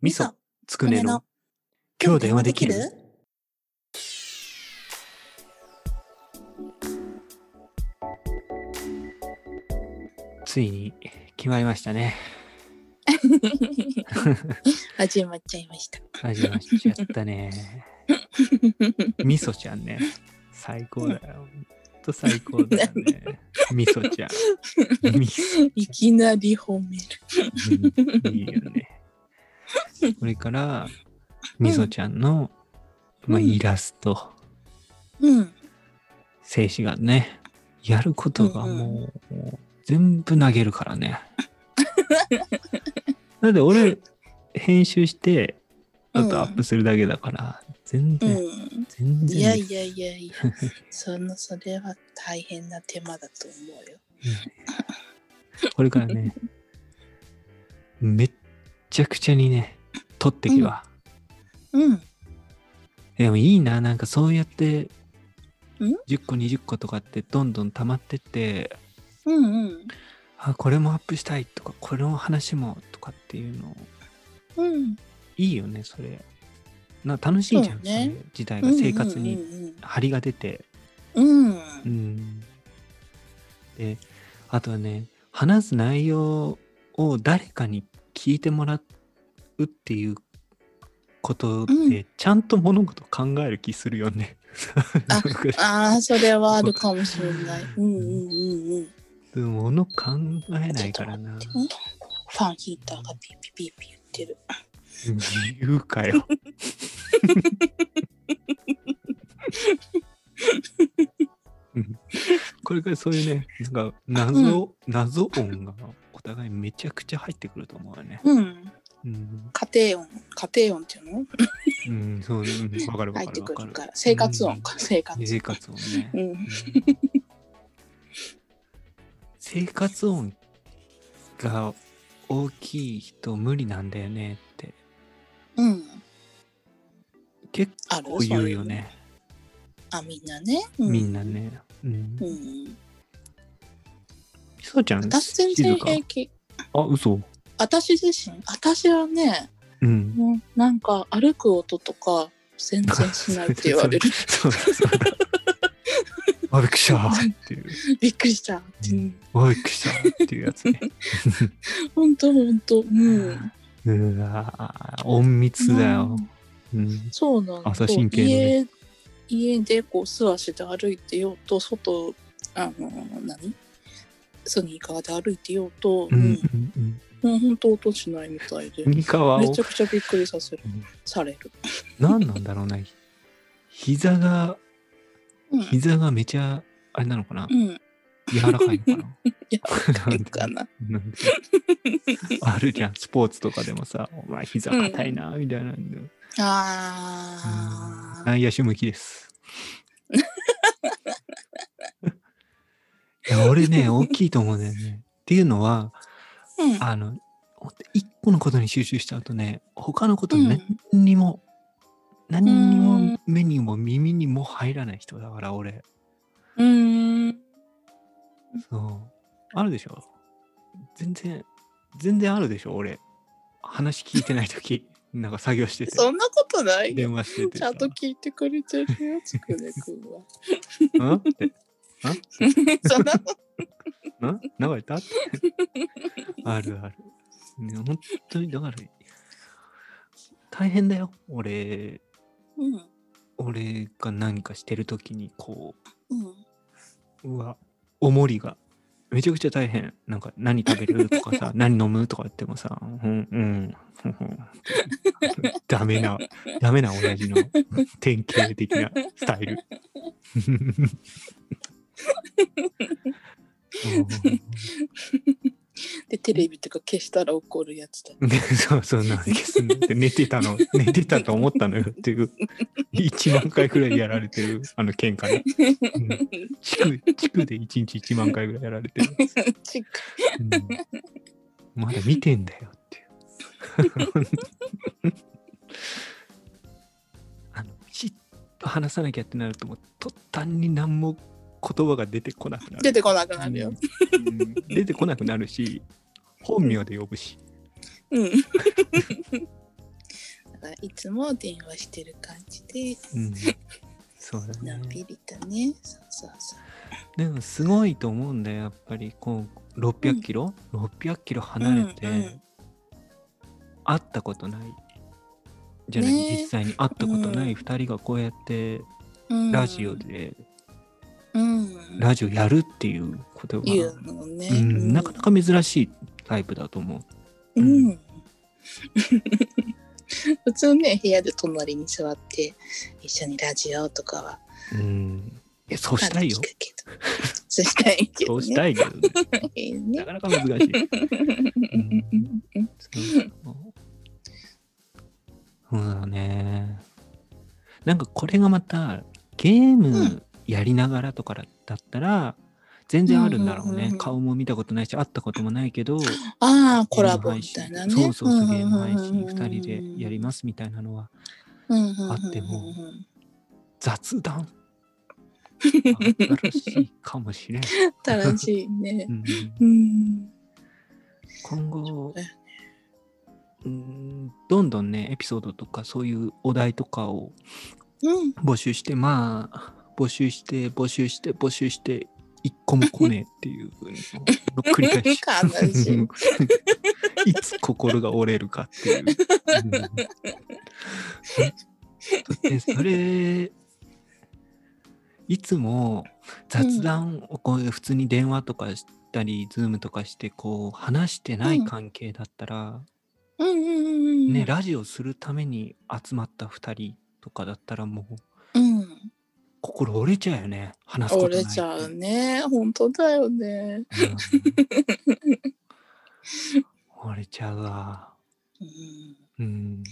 味噌つくねの今日電話できる？ついに決まりましたね。始まっちゃいました。始まっちゃったね。味噌ちゃんね。最高だよ。ほんと最高だよね。味噌ちゃん。いきなり褒める。うんいいよね。これから、みそちゃんの、まあ、うんイラスト、うん。静止画ね、やることがもう、もう全部投げるからね。だって俺、編集して、あとアップするだけだから、全う然、ん。全然。いやいやいやいや、そのそれは大変な手間だと思うよ。これからね、めっちゃくちゃにね、撮ってきわ。うん。でもいいな、なんかそうやって、ん？10個、20個とかってどんどん溜まってって、うんうん。あ、これもアップしたいとか、この話もとかっていうの、うん。いいよね、それ。な楽しいじゃん、そうねそれ自体が生活にに。張りが出て。うん。ううん。ん。で、あとはね、話す内容を誰かに聞いてもらうっていうことで、うんちゃんと物事考える気するよね。あああ、それはあるかもしれない。うんうんうんうん。物考えないからな。ファンヒーターがピーピーピーピー言ってる。言うかよ。うんこれからそういうね、なんか謎、謎音がお互いめちゃくちゃ入ってくると思うよね。うん。うん、家庭音、家庭音っていうの？うん、そう、うんわかるわかるわかる。から。生活音か、生活生活音ね。うん。うん生活音が大きい人無理なんだよねってうん。結構言うよね。あ、みんなね。うみんなね。うん。うん。みそちゃん、私全然平気。あ、嘘。私自身、私はね、うん。もうなんか歩く音とか全然しないって言われる。あ びっくりしたっていう。びっくりしたって。うんあびっくりしたっていうやつね。ほんとほんと。うん。うわー隠密だよ。うん。そうなんだ。朝神経のね家家でこう素足で歩いてようと、外、あの、何？スニーカーで歩いてようと、うんうんうんうん。もうほんと音しないみたいで。めちゃくちゃびっくりさせるうん。される。何なんだろうな。膝が、うん。膝がめちゃ、あれなのかな？うん。柔らかいのかな？やばいかな。あるじゃん、スポーツとかでもさ、お前膝硬いな、みたいなんで。あー。内野手向きです。いや俺ね、大きいと思うんだよね。っていうのは、うん。あの、一個のことに集中しちゃうとね、他のことうん何にも、何にうもん目にも耳にも入らない人だから、俺。うーん。そう。あるでしょ全然、全然あるでしょ俺。話聞いてないとき、なんか作業してて。そんなことないよ。電話しててさ。ちゃんと聞いてくれてるよ、つくねくんは。ん？って。そんなことん 流れた？って。あるある。ね、本当に、だから、大変だよ。俺、うん。俺が何かしてるときに、こうん。う、うわ、おもりが。めちゃくちゃ大変。なんか、何食べるとかさ、何飲むとか言ってもさ、うん、うん、ふんふん ダメな、ダメな親父の典型的なスタイル。う んで、テレビとか消したら怒るやつだ。で そうそうなんですね。で寝てたの、寝てたと思ったのよっていう、1万回くらいやられてる、あの喧嘩ね。うん地区、地区で1日1万回ぐらいやられてる。ちうんまだ見てんだよっていう。あの、しっと話さなきゃってなると、もう途端に何も言葉が出てこなくなる。出てこなくなるよ。うん出てこなくなるし、本名で呼ぶし。うん。つも電話してる感じでうん。そうだねのん。びりとねそうそうそうでもすごいと思うんだよ、やっぱりこう600キロ、600キロ離れて、うんうん会ったことない。じゃない、ねえ実際に会ったことなうんい2人がこうやってうんラジオで、うんラジオやるっていうことが、言うのね、うん、なかなか珍しいタイプだと思う。うん。普通ね、部屋で隣に座って一緒にラジオとかはうん。そうしたいよ。そうしたいけどね。そうしたいけどね。いねなかなか難しい。うんそうだね。なんかこれがまたゲーうムやりながらとかだったら全然あるんだろうねうんうんうんう。ん顔も見たことないし会ったこともないけど、ああ、コラボみたいなね。そうそうそう、ゲーム配信うん2人でやりますみたいなのはああっても雑談 新しいかもしれん。新しいねう。んうん。今後そうん、どんどんね、エピソードとかそういうお題とかをうん。募集して、まあ、募集して、募集して、募集して、一個も来ねえっていうのを繰り返し。い いつ心が折れるかっていう。うんでそれ、いつも雑談をこう普通に電話とかしたり、ズームとかしてこう話してない関係だったら。ね、ラジオするために集まった2人とかだったらもううん。心折れちゃうよね。話すこと折れちゃうね。本当だよね。うん。折れちゃうわ。うん。うん。ち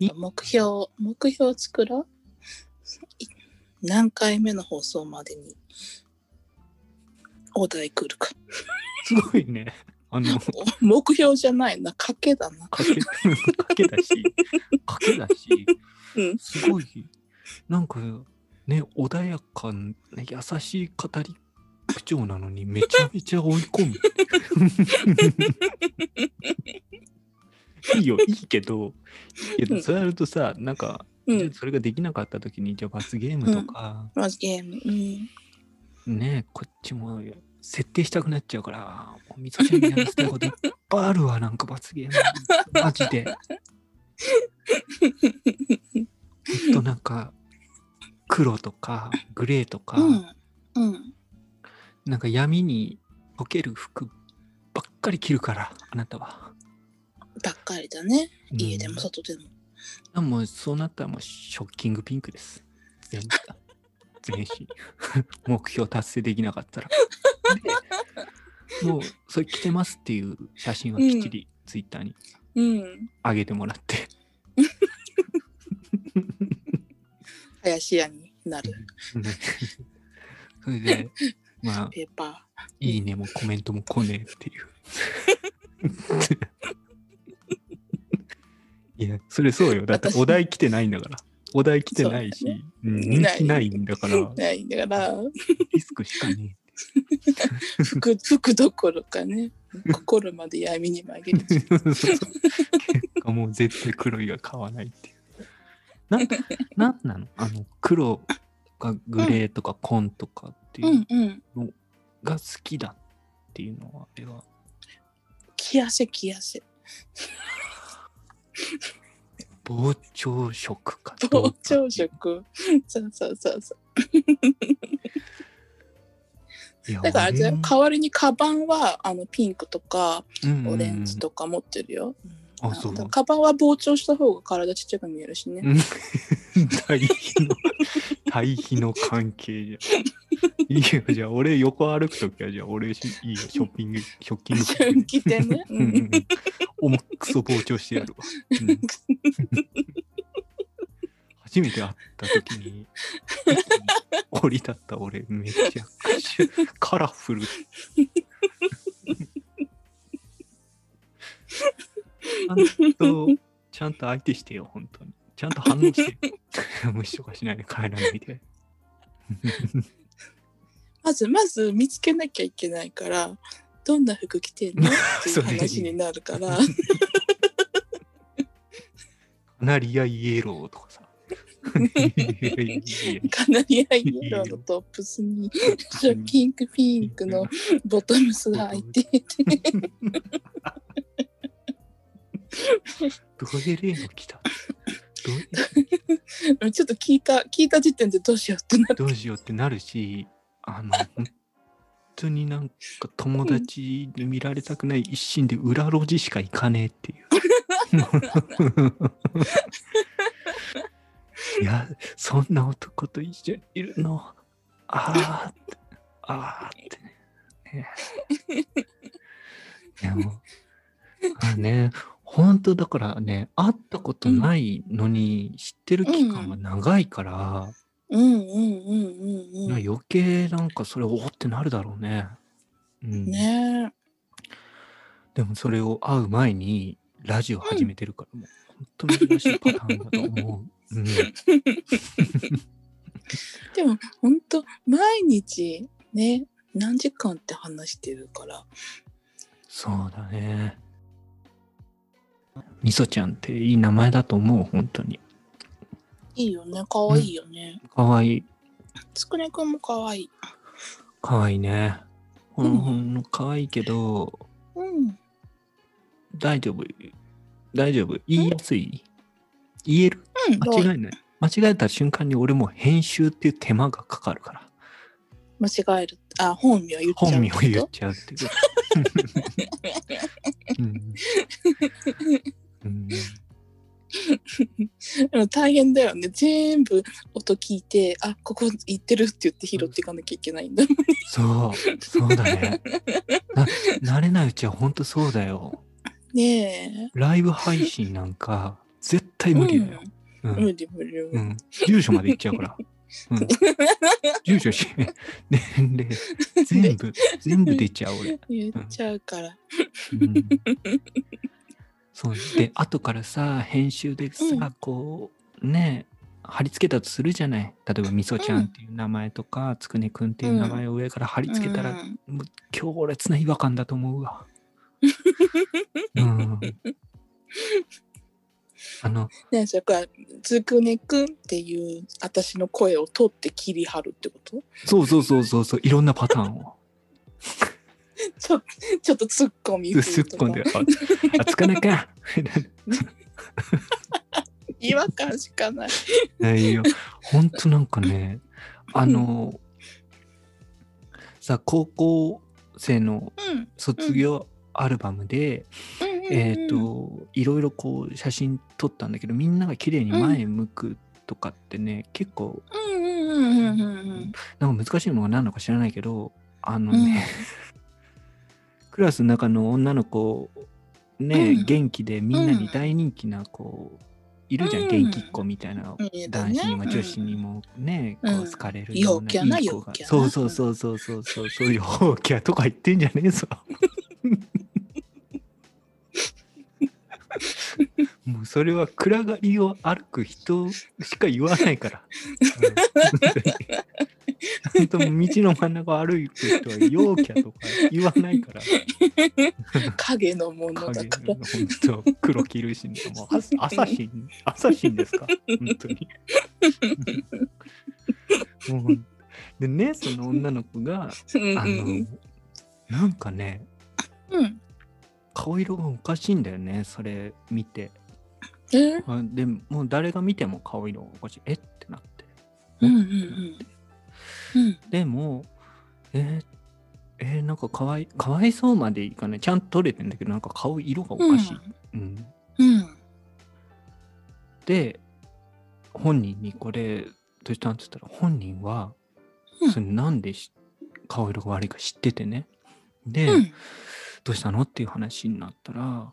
ょっと目標、目標作ろう？い何回目の放送までにお題来るか。すごいね。あの。お目標じゃないな、賭けだな。かけ。だし。かけだし。うん。すごいなんかね穏やかな優しい語り口調なのにめちゃめちゃ追い込むいいよいいけどいいけうんどそうやるとさなんか、うん。それができなかった時にじゃあ罰ゲームとか、まずゲーム。うん。ねこっちも設定したくなっちゃうからもうみそちゃんにやらせたいこといっぱいあるわなんか罰ゲームマジで か黒とかグレーとか、うん。うん。なんか闇に溶ける服ばっかり着るからあなたは、ばっかりだね。うん家でも外でも。あもうそうなったらもうショッキングピンクです全部全身 目標達成できなかったら でもうそれ着てますっていう写真はきっちりツイッターにうん。上げてもらって、林家になる。ねそれで まあペーパいいねもコメントも来ねえっていう。いや、それそうよ。だって私お題来てないんだから。お題来てないし、そううん人気ないんだから、ー。ないんだから、リスクしかね 服、服どころかね。心まで闇に紛れえ。て。結果もう絶対黒いが買わないって。なん、なんなの？あの、黒とかグレーとか紺とかっていううんうん。が好きだっていうのは、あれは。着汗着汗。膨張色かど膨張色。そうそうそうそう。だからあれ代わりにカバンはあのピンクとかオレンジとか持ってるよ。うんあそうカバンは膨張した方が体ちっちゃく見えるしね。うん 対比の対比の関係じゃん。いいよ、じゃあ俺横歩くときはじゃあ俺しいいよ、ショッピング、ショッキング。着てね。ううんうんんうん重くそ膨張してやるわ。うん初めて会ったときに、降り立った俺、めちゃくちゃカラフル。ちゃんと、ちゃんと相手してよ、本当に。ちゃんと反応して。無視とかしないで帰らないで。まずまず見つけなきゃいけないからどんな服着てんの？っていう話になるからカナリアイエローとかさ。カナリアイエローのトップスにピンクピンクのボトムスが入っていてどういう例の来た？どういう？ちょっと聞いた聞いた時点でどうしようってなってどうしようってなるし、あの、本当になんか友達に見られたくない一心で裏路地しか行かねえっていう。いや、そんな男と一緒にいるの？ああって、ああってね。ね でも、あね、本当だからね、会ったことないのに知ってる期間が長いから、うんうんうんうんうん。余計なんかそれおーってなるだろうね。うん、ね。でもそれを会う前にラジオ始めてるから、もう本当珍しいパターンだと思う。うん、でも本当毎日ね何時間って話してるから。そうだね。みそちゃんっていい名前だと思う、本当に。いいよね可愛いよね、かわいい。つくねくんも可愛いかわいいね。ほんほんかわいいけど、うん大丈夫？大丈夫？言いやすい？言える？うん間違いない。間違えた瞬間に俺も編集っていう手間がかかるから。間違えるあ本名言っちゃう本名言っこちゃうっていう。でも大変だよね。全部音聞いてあここ言ってるって言って拾っていかなきゃいけないんだもんね。そう、そうだね。な慣れないうちは本当そうだよ。ねライブ配信なんか絶対無理だよ。うえん。無理無理無理。うん、住所まで行っちゃうから。うん、住所し、年齢、全部、全部出ちゃう俺。言っちゃうから。うん、そう。で、後からさ、編集でさ、うん。こう、ね、貼り付けたとするじゃない。例えば、みそちゃんっていう名前とか、つくねくんっていう名前を上から貼り付けたら、うん。もう強烈な違和感だと思うわ。うん、あの、ねそれか。らつくねくんっていう私の声を取って切り張るってこと？そうそうそうそうそう、いろんなパターンを。ちょちょっと突っ込みすっ込んで、あ、あつかなか。違和感しかないいや、ほんとなんかね、あの、さ、高校生のうん卒業アルバムで、えっ、うん。と、いろいろこう写真撮ったんだけど、みんなが綺麗に前向くとかってね、結構、うんうんうんうん。うんうんなんか難しいものが何のか知らないけど、あのね、クラスの中の女の子、ね、うん。元気でみんなに大人気な子、いるじゃん、うん。元気っ子みたいな。男子にも女子にもね、うん。こう好かれるようないい子が。陽キャなそうそうそうそうそうそうそう陽キャとか言ってんじゃねえぞ。もうそれは暗がりを歩く人しか言わないから、うん、本当道の真ん中を歩く人は陽キャとか言わないから。影のものだ影から。の本当黒木ルシンとかもうアサアサシンアサシンですか？本当に。もうでねその女の子がうんあのなんかねうん顔色がおかしいんだよねそれ見て。でもう誰が見ても顔色がおかしい。え？ってなって。うんうんうんうん。でもえーえーなんかかわいかわいそうまでいかない。ちゃんと撮れてんだけどなんか顔色がおかしい、うん。うん。で本人にこれどうしたんって言ったら本人はうん。それなんでし顔色が悪いか知っててね。で、うん。どうしたのっていう話になったら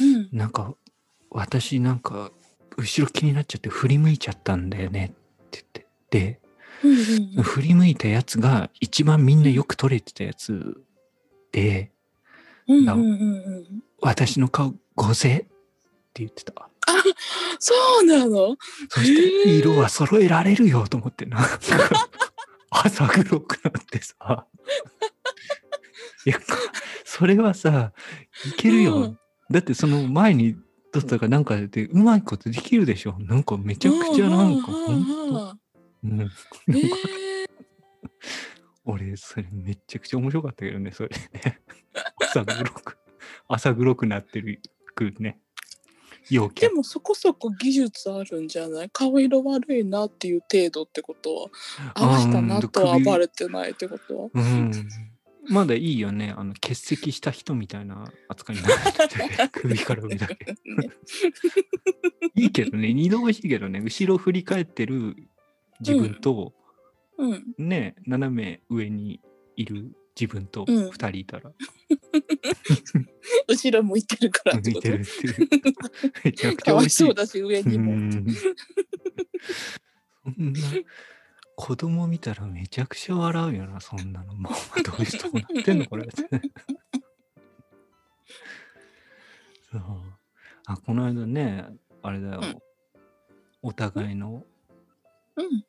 うん。なんか私なんか後ろ気になっちゃって振り向いちゃったんだよねって言って。でうんうん振り向いたやつが一番みんなよく撮れてたやつでうんうんうんうん私の顔ごぜって言ってた。そうなの？そして色は揃えられるよと思ってなんか朝黒くなってさ。いやそれはさいけるよ、うん。だってその前にだったらなんかでうまいことできるでしょ。なんかめちゃくちゃなんかほんと、うん、え俺それめちゃくちゃ面白かったけどね、それね。朝黒く、朝黒くなってるくね。陽気で。もそこそこ技術あるんじゃない？顔色悪いなっていう程度ってことは？合わしたなとはバレてないってことは？うん。まだいいよね。あの、欠席した人みたいな扱いになってて、首から上だけ。ねいいけどね、二度おいしいけどね、後ろ振り返ってる自分と、うんね、斜め上にいる自分とうん二人いたら、後ろ向いてるから向いてるっていう。めちゃくちゃ美味しい。そうだし上にもうんそんな子供見たらめちゃくちゃ笑うよな、そんなの。まあ、どういう人なってんのこれ。そう。あ、この間ね、あれだよ。うんお互いの、うん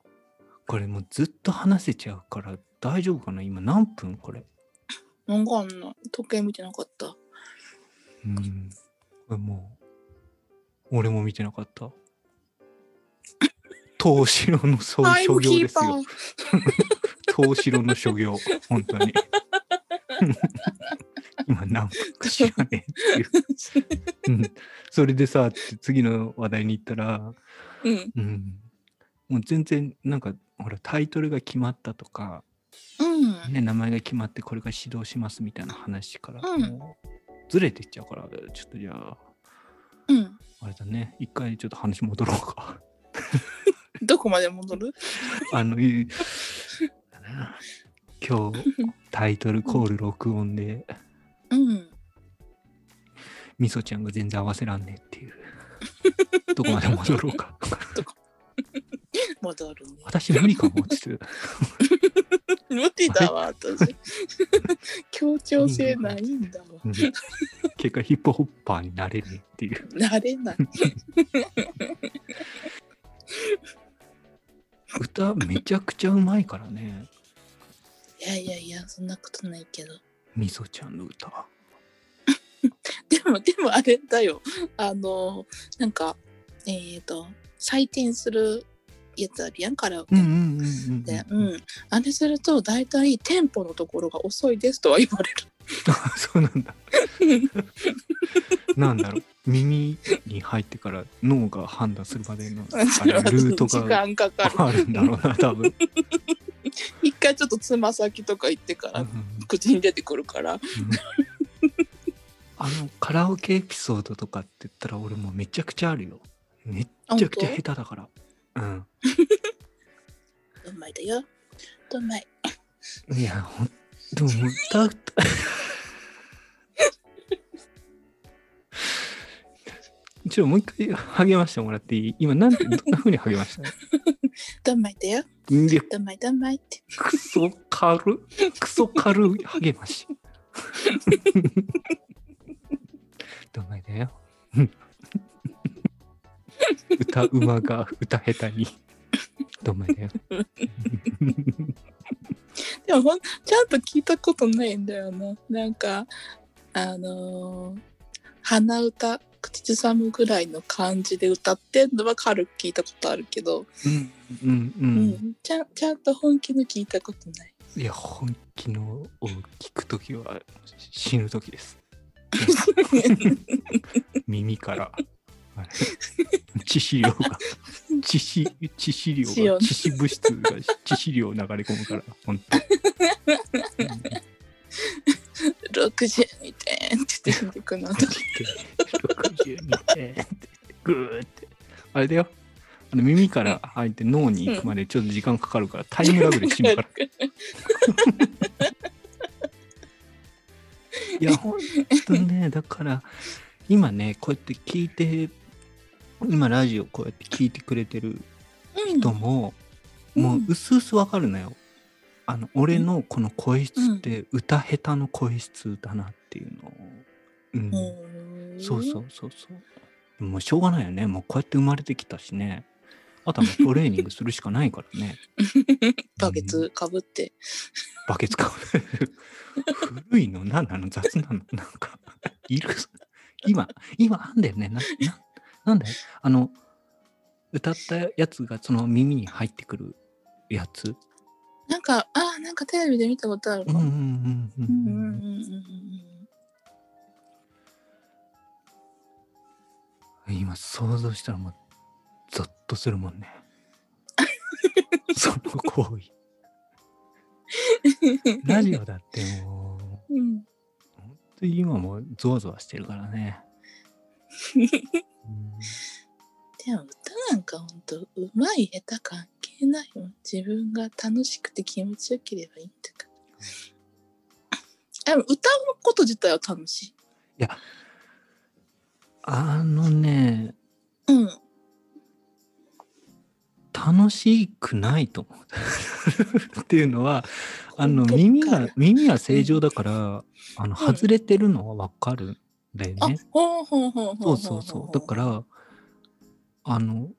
これもうずっと話せちゃうから大丈夫かな？今何分これ？わかんない時計見てなかったうん。これもう、俺も見てなかった。東城のそう所業ですよ。ー東城の所業、本当に。今何分か知らねえっていう。うんそれでさ、次の話題に行ったら、うんうん、もう全然なんか、ほら、タイトルが決まったとか、うんね、名前が決まってこれが指導しますみたいな話から、うんもうずれていっちゃうから、ちょっとじゃあ、うんあれだね、一回ちょっと話戻ろうか。どこまで戻る？あの、い今日、タイトルコール録音で、うんみそちゃんが全然合わせらんねえっていう。どこまで戻ろうか。戻るね私無理かもって。無理だわ私協調性ないんだわうん結果ヒップホッパーになれねえっていう。なれない歌めちゃくちゃうまいからね。いやいやいやそんなことないけどみそちゃんの歌。でもでもあれだよあのなんかえっ、と採点するやつあるやんカラオケうんうんうんうんで、うん、あれすると大体テンポのところが遅いですとは言われる。そうなんだ。なんだろう。耳に入ってから脳が判断するまでのあれ ルート時が間かかる。あるんだろうな、多分。一回ちょっとつま先とか行ってからうん口に出てくるから。あのカラオケエピソードとかって言ったら俺もうめちゃくちゃあるよ。めっちゃくちゃ下手だから。うん。うまいだよ。うまい。いや、ほんでももう歌うと。ちょもう一回励ましてもらっていい？今なんて、どんな風に励ました？うまいだよ。のいや、うまい、うまいって。クソ軽クソ軽い励まし。どんまいだよ。歌うまが歌下手に。どんまいだよ。でもほんちゃんと聞いたことないんだよな。なんか、あのー鼻歌、口ずさむぐらいの感じで歌ってんのは軽く聞いたことあるけど、うんうんう。うんん、ちゃんちゃんと本気の聞いたことない？いや、本気のを聞くときは死ぬときです。耳から。致死量が、致死、致死量が、致死物質が 致死量流れ込むから、本当。62点って言ってくの。62点ってグーって。あれだよ。あの耳から入って脳に行くまでちょっと時間かかるから、タイムラグで死ぬから。いや、ほんとね、だから、今ね、こうやって聞いて、今ラジオこうやって聞いてくれてる人も、うんもううすうすわかるのよ。あの、俺のこの声質って歌下手の声質だなっていうのを。うん。そうそうそうそう。もうしょうがないよね。もうこうやって生まれてきたしね。あとはトレーニングするしかないからね。バケツかぶって。バケツか。古いの？何なの？雑なの？なんか、いる？今、今あんだよね。な、な、なんだよ。あの、歌ったやつがその耳に入ってくるやつ？なんか、ああ、なんかテレビで見たことあるかも。うんうんうんううんうんうんんうん。今想像したらもう、ゾッとするもんね。その行為。ラジオだってもう、うんうん。本当に今もゾワゾワしてるからね。うん。でも歌なんかほんとうまい下手関係ないもん。自分が楽しくて気持ちよければいいんだからでも歌うこと自体は楽しい。あのね、うん。楽しくないと思う。っていうのは、あの耳が、耳は正常だから、あの、うん外れてるのはわかる。んだよあね。ほうほうほうほそううそうそう。だから、あの、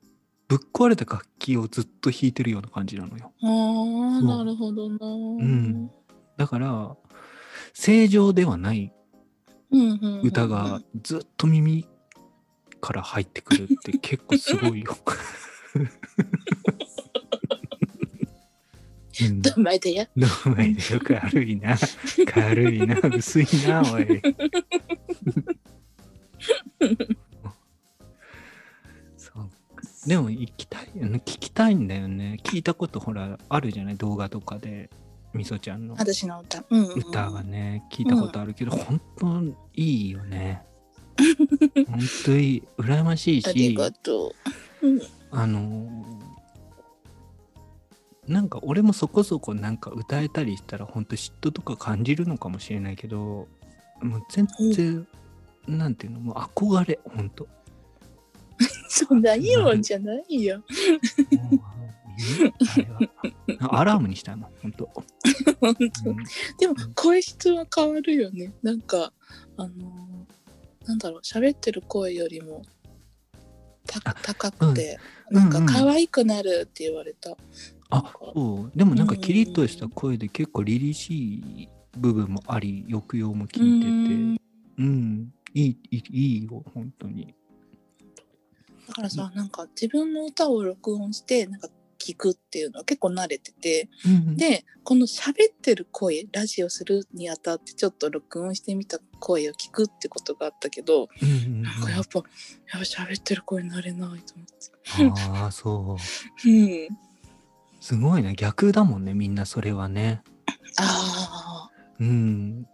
ぶっ壊れた楽器をずっと弾いてるような感じなのよ。らああなるほどなうんだから、正常ではないうんうんうん歌がずっと耳から入ってくるって結構すごいよ。うんどんまいでやどうもいでよ軽いな。軽いな。薄いな、おい。でも行きたいよね。聞きたいんだよね。聞いたことほら、あるじゃない？動画とかで。みそちゃんの私の歌うんうんうん歌がね、聞いたことあるけど、本当いいよね。本当いい。羨ましいありし、がとううんあのーなんか俺もそこそこなんか歌えたりしたら本当嫉妬とか感じるのかもしれないけどもう全然、なんていうの？もう憧れ本当も そんないいもんじゃないよ。アラームにしたいもん本当、本当。うん。でも声質は変わるよね。なんかあのーなんだろう喋ってる声よりも高くて、うん。なんか可愛くなるって言われた、あそう。でもなんかキリッとした声で結構凛々しい部分もあり抑揚も効いてて。うん。いいいいよ本当にだからさなんか自分の歌を録音してなんか聞くっていうのは結構慣れててうんでこの喋ってる声ラジオするにあたってちょっと録音してみた声を聞くってことがあったけどうんうんうん。なんかやっぱやっぱ喋ってる声になれないと思って。ああそう。うん、すごいね。逆だもんねみんなそれはね。ああうん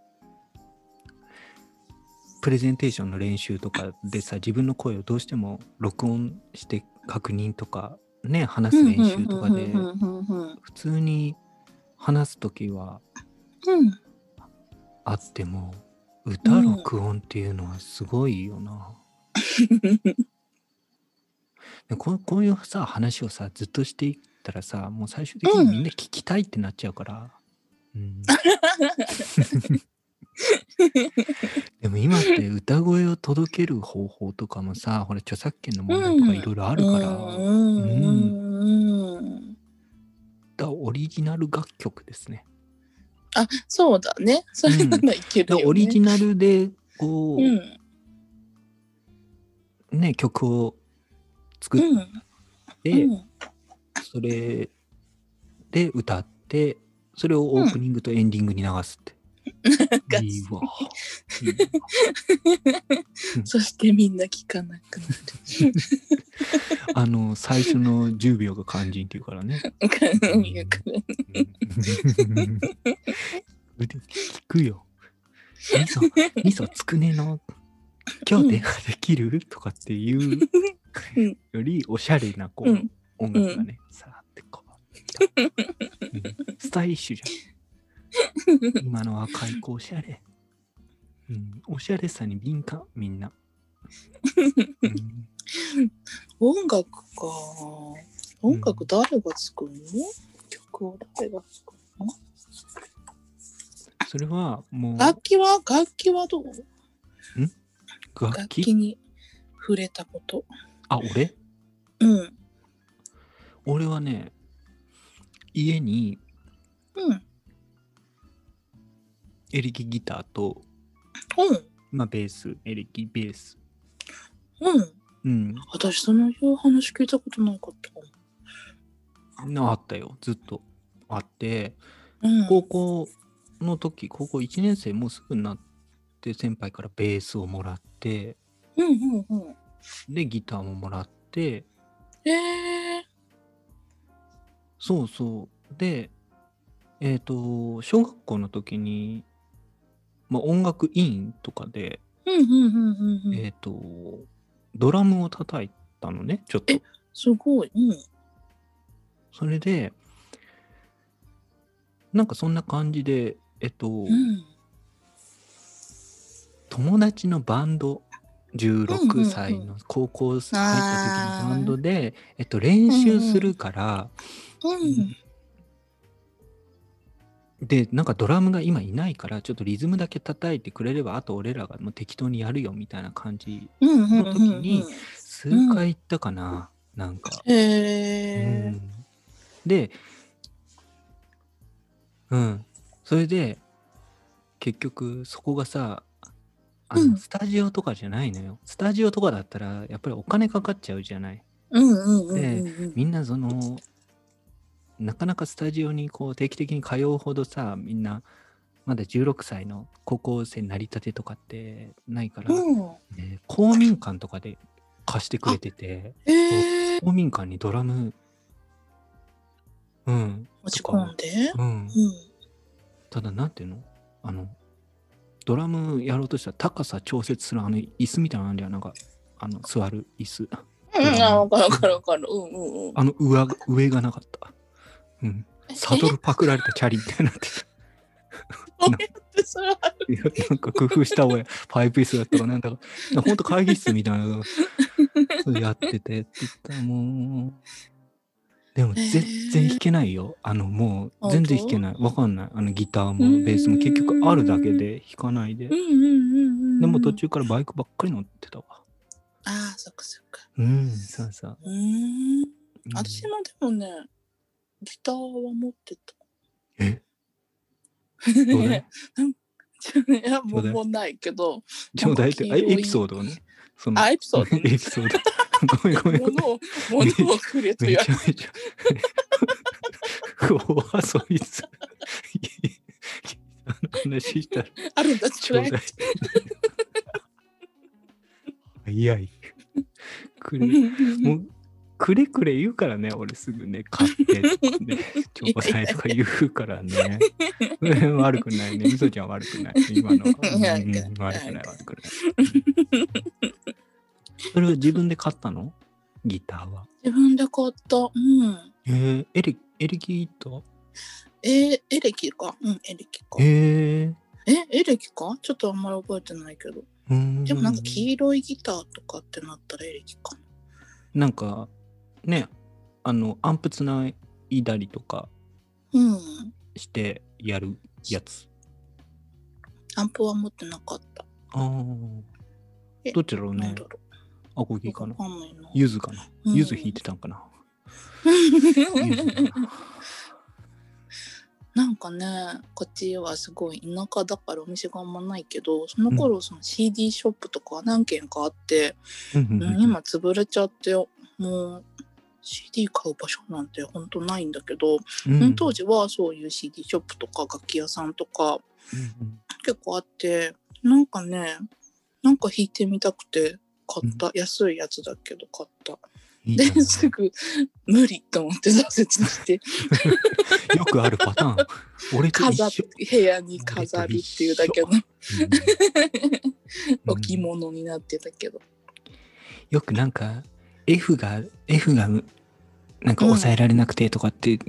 プレゼンテーションの練習とかでさ自分の声をどうしても録音して確認とかね話す練習とかで普通に話す時はうんあっても歌録音っていうのはすごいよな、でこうこういうさ話をさずっとしていったらさもう最終的にみんな聞きたいってなっちゃうから、うん。で も今って歌声を届ける方法とかもさほら著作権の問題とかいろいろあるから、うんだオリジナル楽曲ですね。あそうだね。それならいけるね。オリジナルでこう、うん。ね曲を作っうん。て、うん。それで歌ってそれをオープニングとエンディングに流すって。かいいわ。そしてみんな聞かなくなあの最初の10秒が肝心っていうからね。聞くよ。味噌、味噌つくねの今日電話できるとかっていううん。よりおしゃれなこう、うん。音楽がね、さーってこう、うん。スタイリッシュじゃん。今の若い子おしゃれ。うん、おしゃれさに敏感、みんな。う ん音楽か。音楽誰が作るの？曲を誰が作るの？それはもう。楽器は？楽器はどう？楽器？楽器に触れたこと。あ、俺？うん。俺はね、家にうんエレキギターとうんまあ、ベース、エレキ、ベース。うん。うん。私、そのいう話聞いたことなかったかも。なあったよ。ずっとあって、うん。高校の時、高校1年生もうすぐになって、先輩からベースをもらって、うんうんうん。で、ギターももらって、ええそうそう。で、えっ、と、小学校の時に、まあ、音楽委員とかで。えっ、と、ドラムを叩いたのね、ちょっとえ。すごい。うん。それで、なんかそんな感じで、えっと、うん。友達のバンド、うんうん16歳の高校入った時のバンドで、えっと、練習するから、うん。で、なんかドラムが今いないから、ちょっとリズムだけ叩いてくれれば、あと俺らがもう適当にやるよみたいな感じ、うんうんうんの時に数回行ったかな、なんか。へうえ。んで、うん。それで、結局、そこがさ、あのうんスタジオとかじゃないのよ。スタジオとかだったら、やっぱりお金かかっちゃうじゃない。うんうんうんうんうん。みんなその、なかなかスタジオにこう定期的に通うほどさ、みんな、まだ16歳の高校生成り立てとかってないから、うん。ね公民館とかで貸してくれてて、へえ。公民館にドラム、うん、持ち込んで？うんう、ん。ただなんていうの？あの、ドラムやろうとしたら高さ調節するあの椅子みたいなのあるじゃん、なんか、あの座る椅子。うん、あ、わかるわかるわかる。うんうんうん。あの上が上がなかった。うん。サドルパクられたチャリみたいになってた。なんか工夫した親、パイプ椅子だったかなんだか、ほんと会議室みたいなのやっててって言ったらもう。でも全然弾けないよ。あのもう全然弾けない。わかんない。あのギターもベースも結局あるだけで弾かないで。でも途。中からバイクばっかり乗ってたわ。ああ、そっかそっか。うん、そうそう。うん私もでもね、ギターは持ってた。え？いいや、もうないけど。ちょうだいって、あエピソードをね。そのあ、エピソード？エピソード。ごめんごめん。物を、物をくれとめ言われちゃめちゃ。お遊びす。あの話したら、あるんだ、ちょうだい。早い。くれ、もう、くれくれ言うからね、俺すぐね、買ってとかね、ちょうだいとか言うからね。悪くないね。みそちゃん悪くない。今の 悪くない、悪くない。それは自分で買ったの？ギターは。自分で買った。うん。えー、エレエレキギター？えー、エレキか。うん、エレキか。ええ、エレキか？ちょっとあんまり覚えてないけど。でもなんか黄色いギターとかってなったらエレキかなんか、ね、あの、アンプつないだりとかな。うん。してやるやつ。アンプは持ってなかった。あえあ。どっちだろうねなんだ。ろアコう。ギかなわ。かんないな。ゆずかな。うんゆず弾いてたんかな。ゆずかななんかね、こっちはすごい田舎だからお店があんまないけど、その頃その CD ショップとか何軒かあって、うんうんうん今潰れちゃって、もう CD 買う場所なんてほんとないんだけど、うん。当時はそういう CD ショップとか楽器屋さんとかうん結構あって、なんかね、なんか弾いてみたくて買った。安いやつだけど買った。ですぐ無理と思って挫折して。よくあるパターン。俺と。部屋に飾るっていうだけの。うん。置物になってたけど、よくなんか F が F がなんか抑えられなくてとかって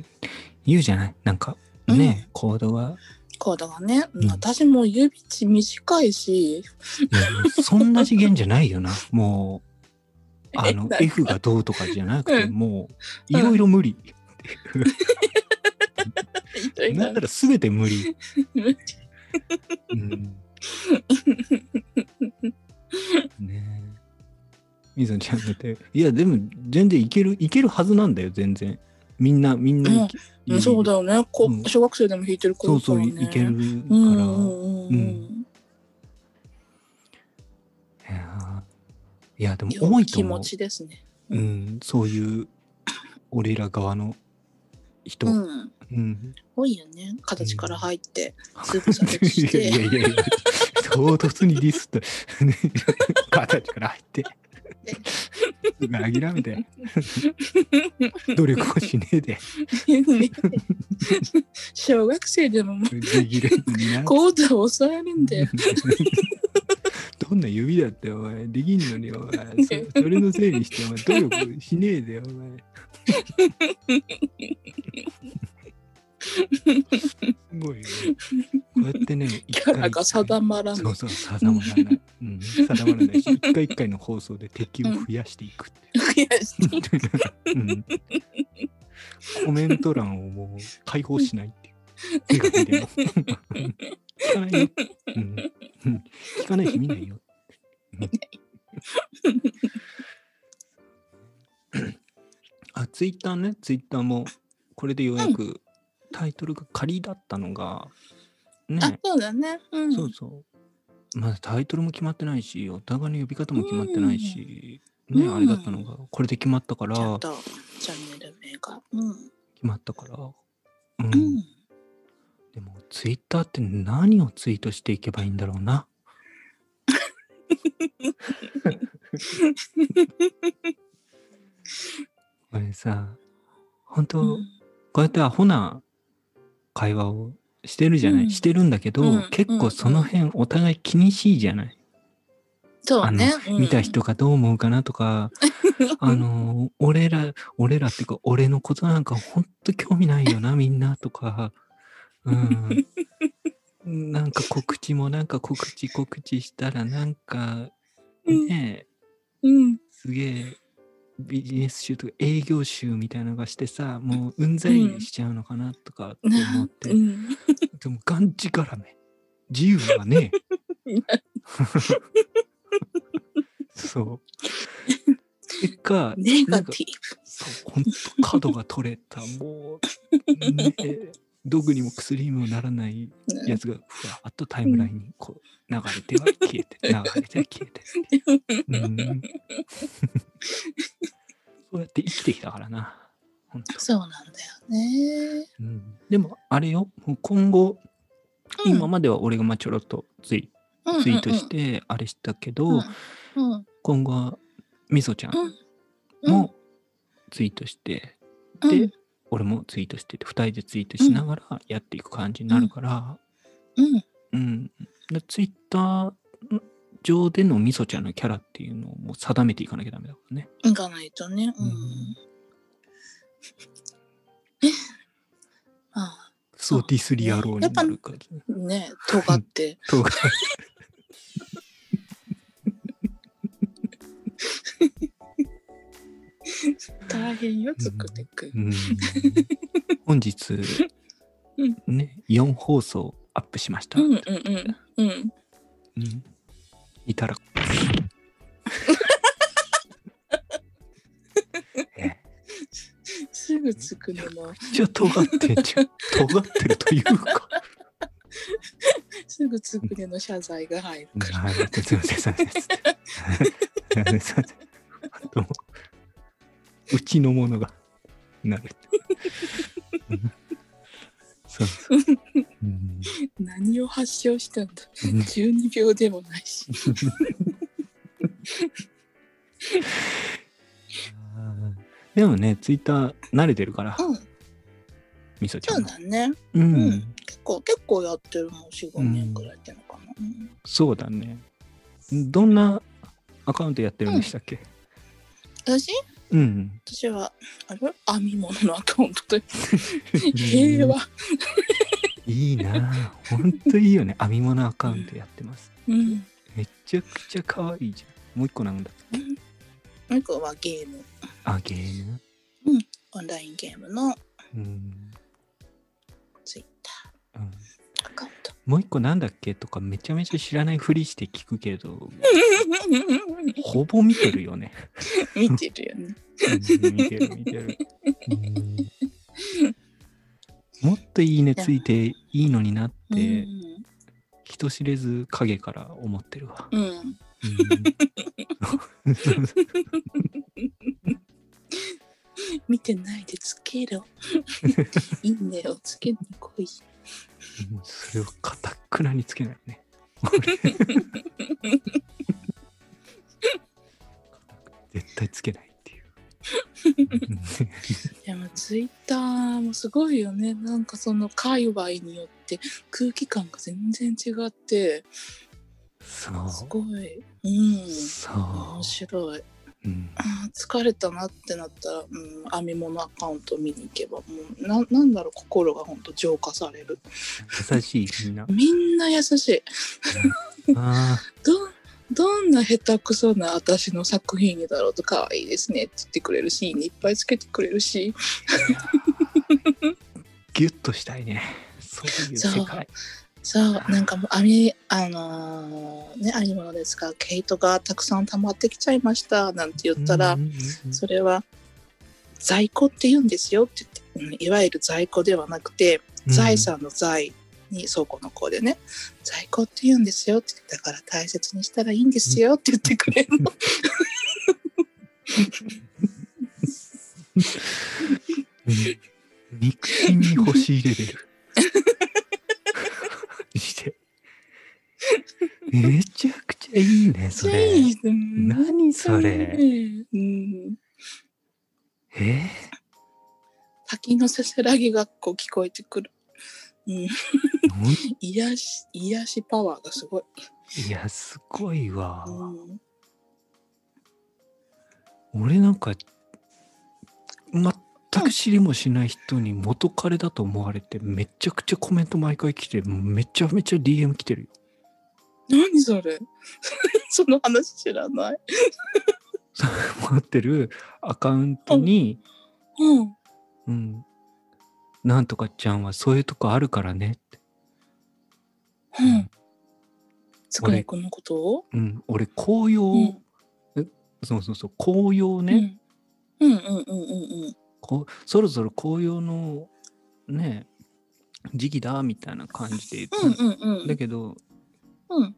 言うじゃない、なんかね、コードは。コードがね、うん。私も指地短いし。いやそんな次元じゃないよな。もうあの F がどうとかじゃなくて、うん。もういろいろ無理、な。なんなら全て無理、うん、ね。えみぞちゃんだって。いやでも全然いけるいけるはずなんだよ全然。みんなみんなうん。そうだよね。こ、うん。小学生でも弾いてる子そうそういけるから、うんうんうん。うん、うんいや、でも良多いと思う。い気持。ちですね。うん、そういう俺ら側の人。ううん。ん。多いよね。形から入って、スープサレクし いやいやて。いやいや、唐突にディスって、形から入って、すぐ諦めて、努力もしねえで、ね 小学生でももうできるようにな。コードを抑えるんだよ。どんな指だってお前。できんのにお前。そそれのせいにしてお前。努力しねえでお前。すごいよねこうやってね キャラが定まらない。そうそう定まらない、うん、定まらないし一回一回の放送で敵を増やしていくって増やしてうんコメント欄をもう解放しないっていう。手紙でも。聞かないよ。うんうん聞かないし見ないよ。うんあ、ツイッターね、ツイッターも、これでようやくタイトルが仮だったのが、あね、、そうだね。うん。そうそう。まだタイトルも決まってないし、お互いの呼び方も決まってないし、ね、うんあれだったのが、これで決まったから、ちゃんとチャンネル名が。うん。決まったから、う、うんん。でもツイッターって何をツイートしていけばいいんだろうな。これさ、本当、うんこうやってアホな会話をしてるじゃない、うん。してるんだけど、うん結構その辺お互い気にしいじゃない、そうね。うん。見た人がどう思うかなとか、あの、俺ら、俺らっていうか、俺のことなんかほんと興味ないよな、みんなとか、うん。なんか告知もなんか告知告知したらなんか、ねえ、うん。すげえビジネス集とか営業集みたいなのがしてさ、もううんざりしちゃうのかなとかって思って、うん。でもがんじがらめ。自由はねえ。そう。結果、ネなんかガティそう、本当角が取れた、もう、ね、毒にも薬にもならないブ。やつがふわっとタイムラインにこう流れては消えて、流れては消えて。うん、そうやって生きてきたからな。そうなんだよね。うん、でも、あれよ、今後、うん今までは俺がまあちょろっとツイツイートし。てあれしたけど、うんうんうん。今後はみそちゃんうんもツイートして、うんで、俺もツイートしてて、2人でツイートしながらやっていく感じになるから、うん。うん。でツイッター上でのみそちゃんのキャラっていうのをもう定めていかなきゃダメだからね。行かないとね。うん。あそうディスリアローになるから。あ、ね尖って。とか大変よ、つくてく。うん 本日うん、ね、4放送アップしました。うんうんうん。うん。うんいたら。えすぐつくのの、ちょっと尖ってんじゃん。尖ってるというか。すぐつくねの謝罪が入るから。はい、すいません、すいません。すいません、すいません。どうもうちのものがなる。うんそうそう。うん 何を発症したんだうん ?12 秒でもないし。でもね、ツイッター慣れてるから、うん、みそちゃそんも。うだね。ううんん、結構、結構やってるもん、4、5年くらいやってるのかな。うんそうだね。どんなアカウントやってるんでしたっけ？私？うん。私は、あれ編み物のアカウントで、平和。いいなぁ。ほんといいよね。編み物アカウントやってます。うん。めちゃくちゃ可愛いじゃん。もう一個なんだっけもう一個はゲーム、あ、ゲーム？オンラインゲームのうん。ツイッタうんーアカウント。もう一個なんだっけ？とかめちゃめちゃ知らないふりして聞くけど、ほぼ見てるよね。見てるよね。うん見てる見てる。うんもっといいねついていいのになって、人知れず影から思ってるわ。見てないでつけろ。いいねをつけに来い。もうそれをかたくなにつけないね。絶対つけない。でもツイッターもすごいよね。なんかその界隈によって空気感が全然違って、そう。すごい。うん。そう面。白い。うん疲れたなってなったら、うん、編み物アカウント見に行けばもうななんだろう心がほんと浄化される優しいみんな。みんな優しいあ どどんな下手くそな私の作品にだろうと可愛いですねって言ってくれるしいいねいっぱいつけてくれるしあ。ギュッとしたいね。そういう世界。そうなんかもう編みあのーね編み物ですが毛糸がたくさん溜まってきちゃいましたなんて言ったら、それは在庫って言うんですよって言って、うんいわゆる在庫ではなくて財産の財に倉庫の子でね、在庫って言うんですよって言ってだから大切にしたらいいんですよって言ってくれるの。うん憎しみ欲しいレベル。して。めちゃくちゃいいね、それ。何それうん、え？滝のせせらぎがこう聞こえてくる。うん、ー癒し癒しパワーがすごい。いや、すごいわ。うん俺なんか、全く知りもしない人に元彼だと思われて、めちゃくちゃコメント毎回来て、めちゃめちゃ DM 来てるよ。何それ？その話知らない？持ってるアカウントに、うん。うん、なんとかちゃんはそういうとこあるからねって。うん。つくねくんのことを？うん、俺紅葉、うんそうそうそう紅葉ね、うん。うんうんうんうんうん。こうそろそろ紅葉のね時期だみたいな感じで、うんうんうん。だけどうん。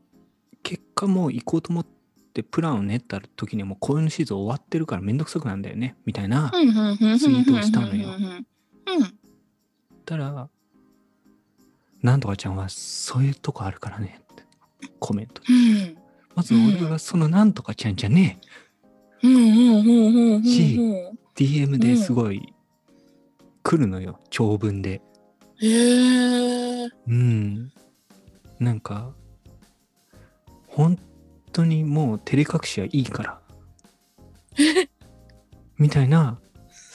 結果もう行こうと思ってプランを練った時にはもう紅葉のシーズン終わってるからめんどくさくなんだよねみたいな。ツイートをしたのようんうん。たらなんとかちゃんはそういうとこあるからねってコメントでうん。まず俺はそのなんとかちゃんじゃねうんうんうんうんうん。しえ DM ですごい来るのよ長文でへえ。うん。なんか、本当にもう照れ隠しはいいから。みたいな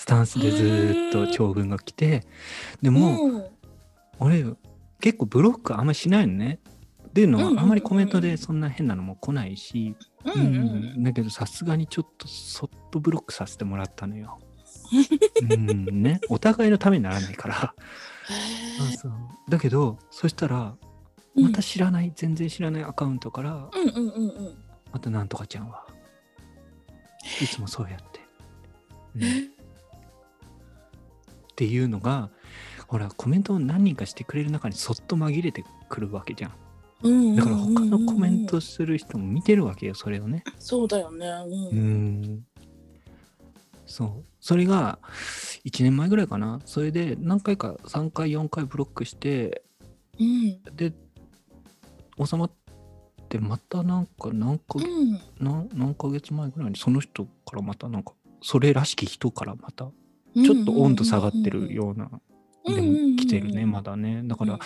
スタンスでずーっと長文が来て、でも、うん。俺、結構ブロックあんましないのね。っていうのは、うんうんうんうん。あんまりコメントでそんな変なのも来ないし、うんうん。だけどさすがにちょっとそっとブロックさせてもらったのよ。うん。ね、お互いのためにならないから。そうへそう。だけどそしたらえ。また知らない、全然知らないアカウントからうんうんうんうん。またなんとかちゃんは。いつもそうやって、うん。え？っていうのがほらコメントを何人かしてくれる中にそっと紛れてくるわけじゃんだから他のコメントする人も見てるわけよそれをねそうだよね。ううん。んそうそれが1年前ぐらいかなそれで何回か3回4回ブロックしてうん。で収まってまたなんか何か月うん。何何ヶ月前ぐらいにその人からまたなんかそれらしき人からまたちょっと温度下がってるようなうんでも来てるねまだ。だね。だからうん。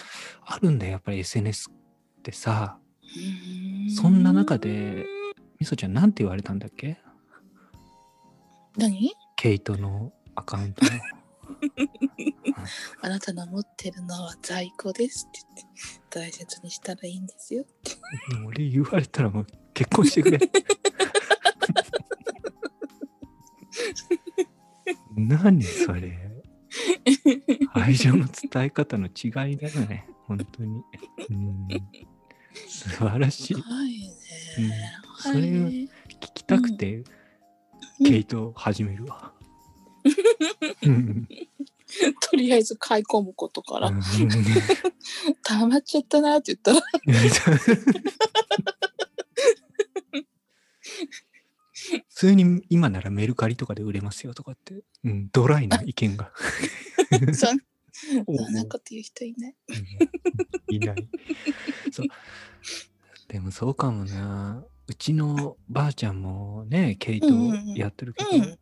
あるんだよやっぱり SNS ってさ。うんそんな中でみそちゃんなんて言われたんだっけ？何？ケイトのアカウント。の あなたの持ってるのは在庫ですって言って大切にしたらいいんですよって。俺言われたらもう結婚してくれ何それ？愛情の伝え方の違いだよね本当に。うん。素晴らしい。うん。それを聞きたくて、うんケイトを始めるわ。うん。とりあえず買い込むことから、うん。溜まっちゃったなって言ったら、通に今ならメルカリとかで売れますよとかって、うん、ドライな意見が。そんなこと言う人いない。いない。そう。でもそうかもな。うちのばあちゃんもね、ケイトうんうんうんやってるけど、うん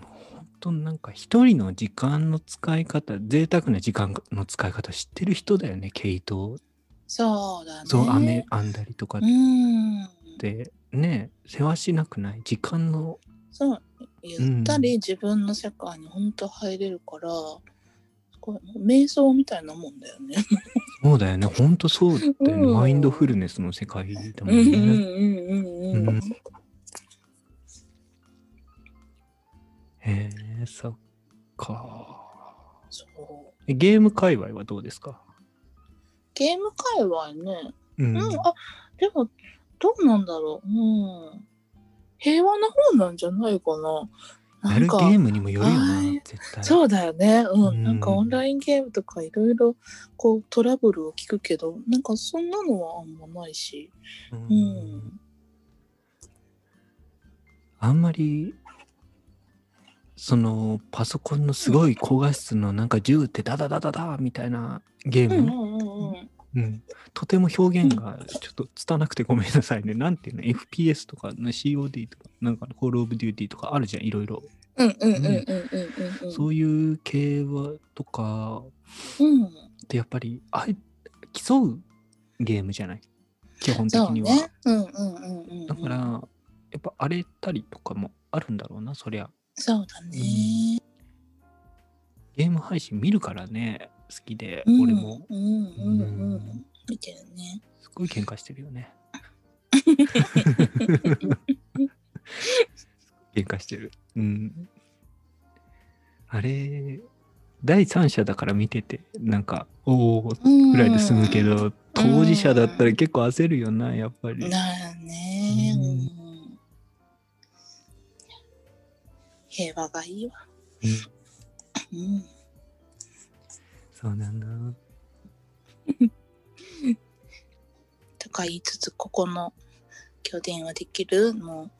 本当なんか一人の時間の使い方、贅沢な時間の使い方知ってる人だよね、ケイト。そうだね。そう、雨編んだりとかっうん。て、ね、世話しなくない？時間の、そう。ゆったり自分の世界に本当入れるから、これ瞑想みたいなもんだよね。そうだよね、本当そうだよね、うんマインドフルネスの世界だもうんんうんね。うんうんうん。へえ、そっか。そう。えゲーム界隈はどうですか？ゲーム界隈ね。うんうん、あ、でも、どうなんだろう。うん。平和な方なんじゃないかな。やるゲームにもよるよなはい、絶対。そうだよね。うん。うんなんかオンラインゲームとかいろいろこうトラブルを聞くけど、なんかそんなのはあんまないし。ううんん。あんまり、そのパソコンのすごい高画質のなんか銃ってダダダダダみたいなゲーム、うんうんうんうん。うんとても表現がちょっと拙なくてごめんなさいね。なんていうの ?FPS とか、ね、COD とか、なんかコールオブデューティーとかあるじゃん、いろいろ。うんうんうんうんうんうん。そういう系はとかうん。ってやっぱりあえ競うゲームじゃない？基本的には。そうね。うんうんうんうんうん。だから、やっぱ荒れたりとかもあるんだろうな、そりゃ。そうだね。ゲーム配信見るからね、好きで、うん俺も。うんうんううんん。見てるね。すごい喧嘩してるよね。喧嘩してる。うん。あれ、第三者だから見てて、なんか、おおぐらいで済むけど、当事者だったら結構焦るよな、やっぱり。なあね、うんうん平和がいいわ。うんうん。そうなんだ。とか言いつつ、ここの今日電話できる？もう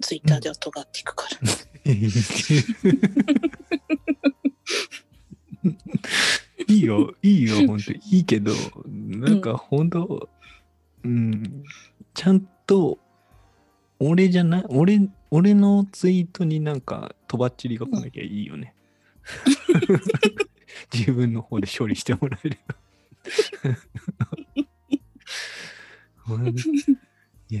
ツイッターで音がっていくから。いいよ、いいよ、本当にいいけど、なんか本当、うん、ちゃんと、俺じゃない、俺、俺のツイートになんか、とばっちりが来なきゃいいよね。自分の方で処理してもらえる。いや、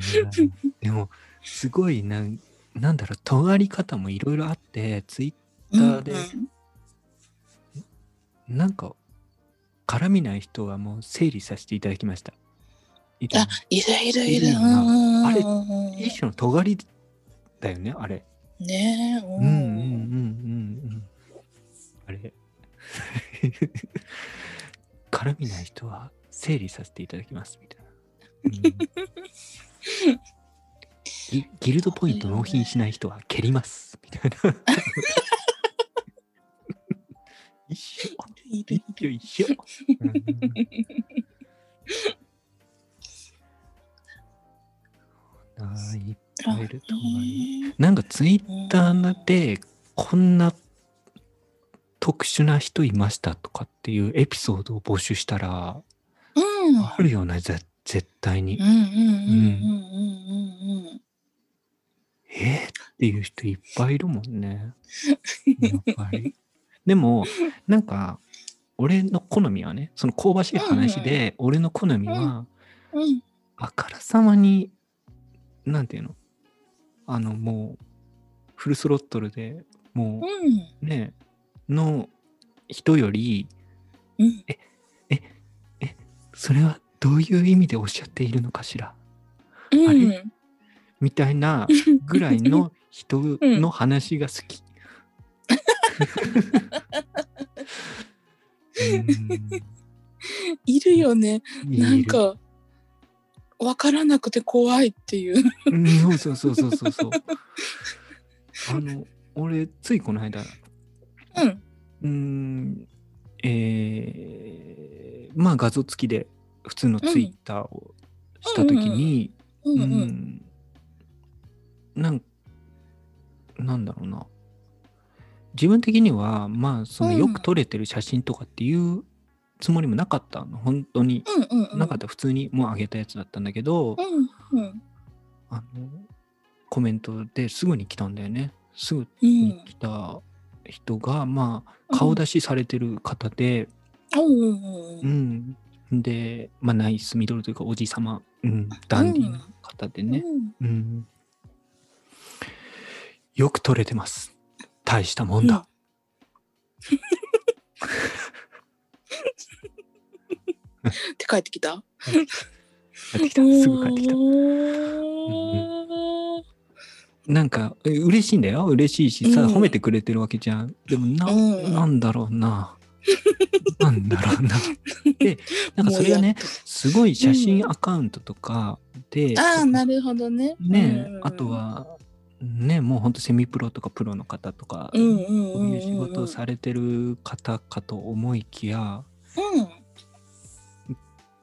でも、すごいなん、なんだろう、尖り方もいろいろあって、ツイうんターでなんか、絡みない人はもう整理させていただきました。いたあ、いるいるいる。あれうん一種の尖りだよね、あれ。ねえ、うんうんうんうんうん。あれ。絡みない人は整理させていただきます、みたいな。うんギギルドポイント納品しない人は蹴ります、みたいな。一緒。一緒一緒。うんああ、いっぱいいると思うね。なんかツイッターでこんな特殊な人いましたとかっていうエピソードを募集したらうん。あるよね、ぜ絶対にえーっていう人いっぱいいるもんね。やっぱり。でも、なんか、俺の好みはね、その香ばしい話で、俺の好みは。あからさまに、なんていうの？あの、もう、フルスロットルでもうん。う、ね、の人より、うん。それはどういう意味でおっしゃっているのかしら？うん。あれ？みたいなぐらいの人 の話が好き。う んいるよね。なんか、わからなくて怖いっていう。うんそうそうそうそうそう。あの、俺、ついこの間、うん。えー、まあ画像付きで普通のツイッターをしたときに、うんなんなんだろうな。自分的には、まあ、そのうんよく撮れてる写真とかっていうつもりもなかったの。本当に。うんうんうん。なかった。普通にもう上げたやつだったんだけど、うんうんあの、コメントですぐに来たんだよね。すぐうんに来た人が、まあ、顔出しされてる方で、うんうん。で、まあ、ナイスミドルというか、おじさま、うん、ダンディーな方でね。うんうん。よく撮れてます。大したもんだ。って帰ってきた？帰ってきた。すぐ帰ってきた。うんなんか、え嬉しいんだよ。嬉しいしさ、うん褒めてくれてるわけじゃん。でもな、うんなんだろうな。なんだろうな。で、なんかそれがね、すごい写真アカウントとかで、ああなるほどね。ね、うんあとは、ね、もうほんとセミプロとかプロの方とか、うんうんこううんうんいう仕事をされてる方かと思いきや、うん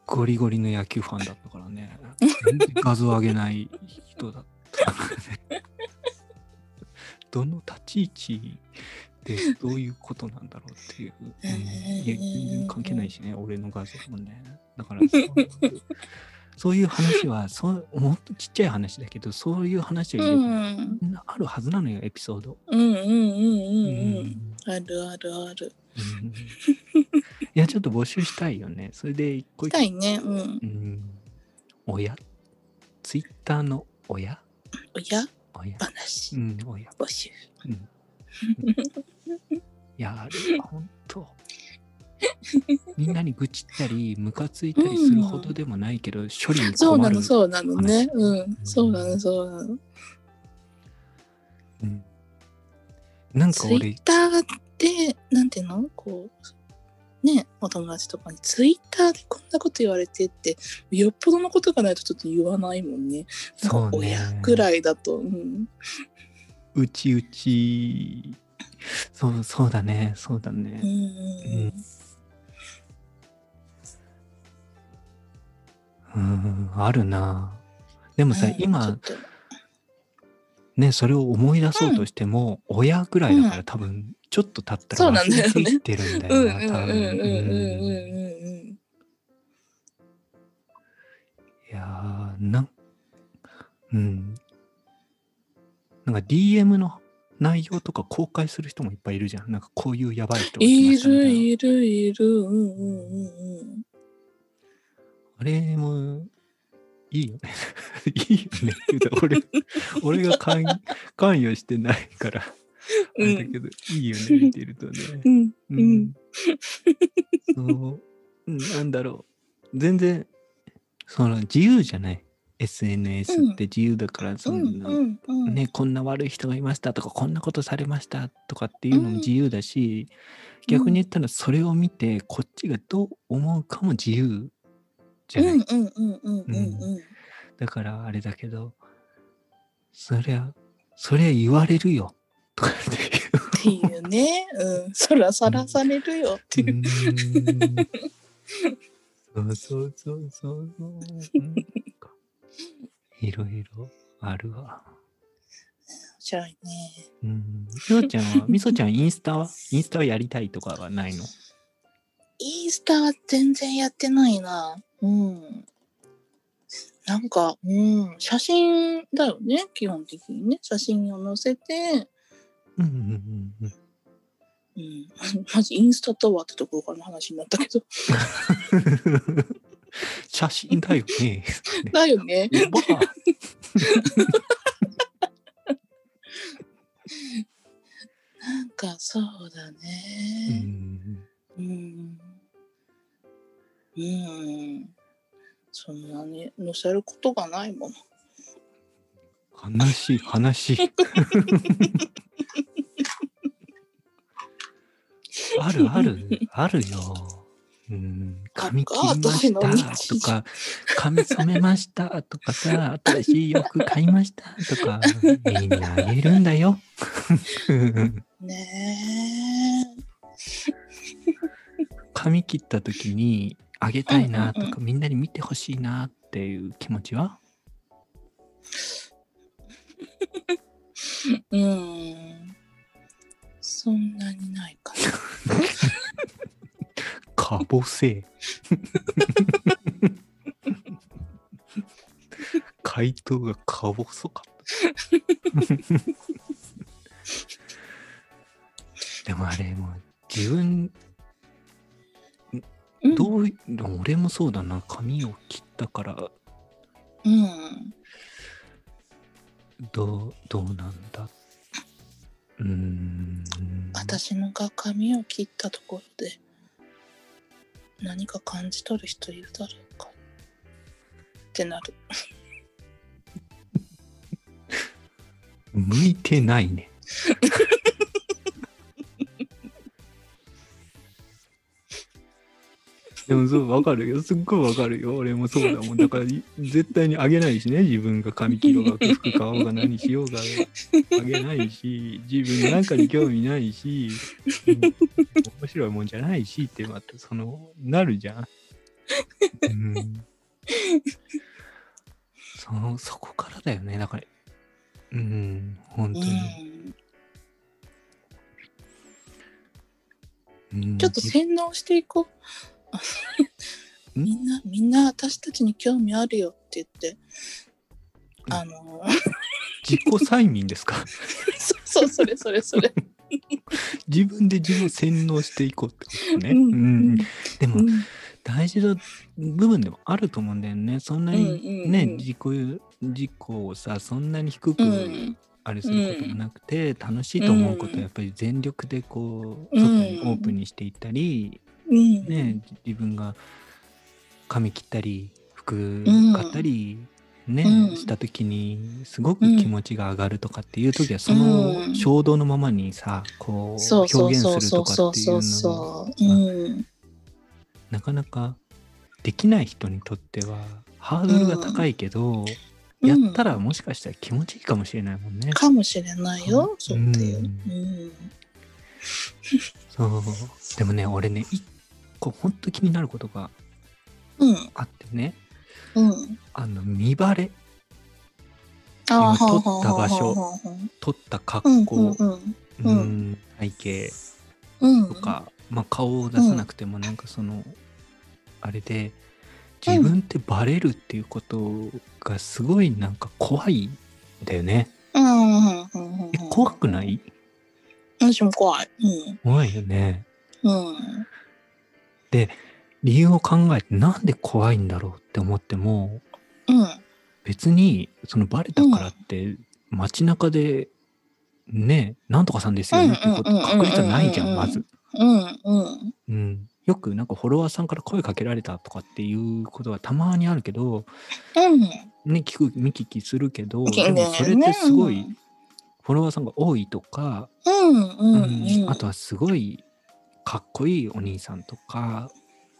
ゴリゴリの野球ファンだったからね。画像上げない人だった。どの立ち位置でどういうことなんだろうっていう。うんいや、全然関係ないしね、俺の画像もね。だから そういう、話はそう、もっとちっちゃい話だけど、そういう話をうんあるはずなのよ、エピソード。うんうんうんうんううんあるあるある。うん いや、ちょっと募集したいよね。それで一個一個したいね。うん。うん。親ツイッターの親親？親話？うん、親。募集？うん。いや、あれは本当。みんなに愚痴ったり、ムカついたりするほどでもないけど、処理に困る。そうなのそうなのね。話うん。そうなのそうなの。うんなんか俺ツイッ、ターで、なんていうの？こう、ね、お友達とかにツイッターでこんなこと言われてって、よっぽどのことがないとちょっと言わないもんね。そうね親ぐらいだと。うん。うちうち、そう、そうだね、そうだね。うんうんうん、あるな。でもさ、うん今ね、それを思い出そうとしても、親ぐらいだから多分、ちょっと経ったら忘れていってるんだうんよな、んうんうんうんうん分。うんうんいやー、なん、うん。なんか DM の内容とか公開する人もいっぱいいるじゃん。なんかこういうやばい人がいしたみたいな。るいるいる。うんうんうんうん。あれも、いいよね。いいよね俺、俺が関関与してないから、あれだけど、いいよね、見てるとね。うんううんん。そう、うんなんだろう。全然、その自由じゃない。SNS って自由だから、そうんんな、うんうん。ね、こんな悪い人がいましたとか、こんなことされましたとかっていうのも自由だし、逆に言ったらそれを見て、こっちがどう思うかも自由じゃない。うんうんうんうんうんうん。だからあれだけど、そりゃ、そりゃ言われるよ。とかっていう。っていうね。うん。そらさらされるよっていう。うんそうそうそうそういろいろあるわ。面白いね。うん。みそちゃんは、みそちゃんインスタはインスタはやりたいとかはないの？インスタは全然やってないな。うん。なんか、うん、写真だよね、基本的にね。写真を載せて、うんうんうんうん。うん、マジインスタとはってところからの話になったけど。写真だよね。だよね。なんかそうだうね。んうん。うん。そんなに載せることがないもの。話、話。あるある、あるよ。うん、髪切りましたとか、髪染めましたとかさ、新しい洋服買いましたとか、みんなあげるんだよ。ねえ。髪切った時にあげたいなとか、みんなに見てほしいなっていう気持ちは？うん。そんなにないかな。かぼせ。回答がかぼそかった。でもあれ、もう自分、うん、どうい、俺もそうだな、髪を切ったから、うん。どう、どうなんだ？うーん。私のが髪を切ったところで何か感じ取る人いるだろうか？ってなる。向いてないね。でもそう、わかるよ。すっごいわかるよ。俺もそうだもん。だから、絶対にあげないしね。自分が髪切ろうが、服買おうが、何しようが、あげないし、自分なんかに興味ないし、うん面白いもんじゃないしって、また、その、なるじゃん。うん。その、そこからだよね。だから、うん、本当に。ちょっと洗脳していこう。ん みんな、みんな私たちに興味あるよって言って。あの、自己催眠ですか？そうそう、それそれそれ。自分で自分を洗脳していこうってことね。ううんん。でも、うん。大事な部分でもあると思うんだよね。そんなにうんうんうん。ね、自己自己をさそんなに低くうん。あれすることもなくて、楽しいと思うことはやっぱり全力でこう、うん。外にオープンにしていったり、うんね自分が髪切ったり服うん買ったり、ね、うんした時にすごく気持ちが上がるとかっていう時はその衝動のままにさこう表現するとかっていうのそうそう。うん。なかなかできない人にとってはハードルが高いけど、やったらもしかしたら気持ちいいかもしれないもんね。かもしれないよ、うんそうっていう。そうでもね俺ね一個ほんと気になることが。あってねうん。あの見バレああ、今撮った場所は撮ったあはあはあ格好、うんうんううんんん体型うん。とか、まあ、顔を出さなくてもなんかその、あれで自分ってバレるっていうことがすごいなんか怖いんだよね。うん。うん。うん。うん。え怖くない？私も怖い。うん。怖いよね。うん。理由を考えてなんで怖いんだろうって思ってもうん。別にそのバレたからって街中でねなんとかさんですよねってこと確率はないじゃんまず。うん。うん。うん、よくなんかフォロワーさんから声かけられたとかっていうことはたまにあるけど、うん。ね、聞く見聞きするけど、でもそれってすごいフォロワーさんが多いとか、うん。うん。うんうん。あとはすごいかっこいいお兄さんとか。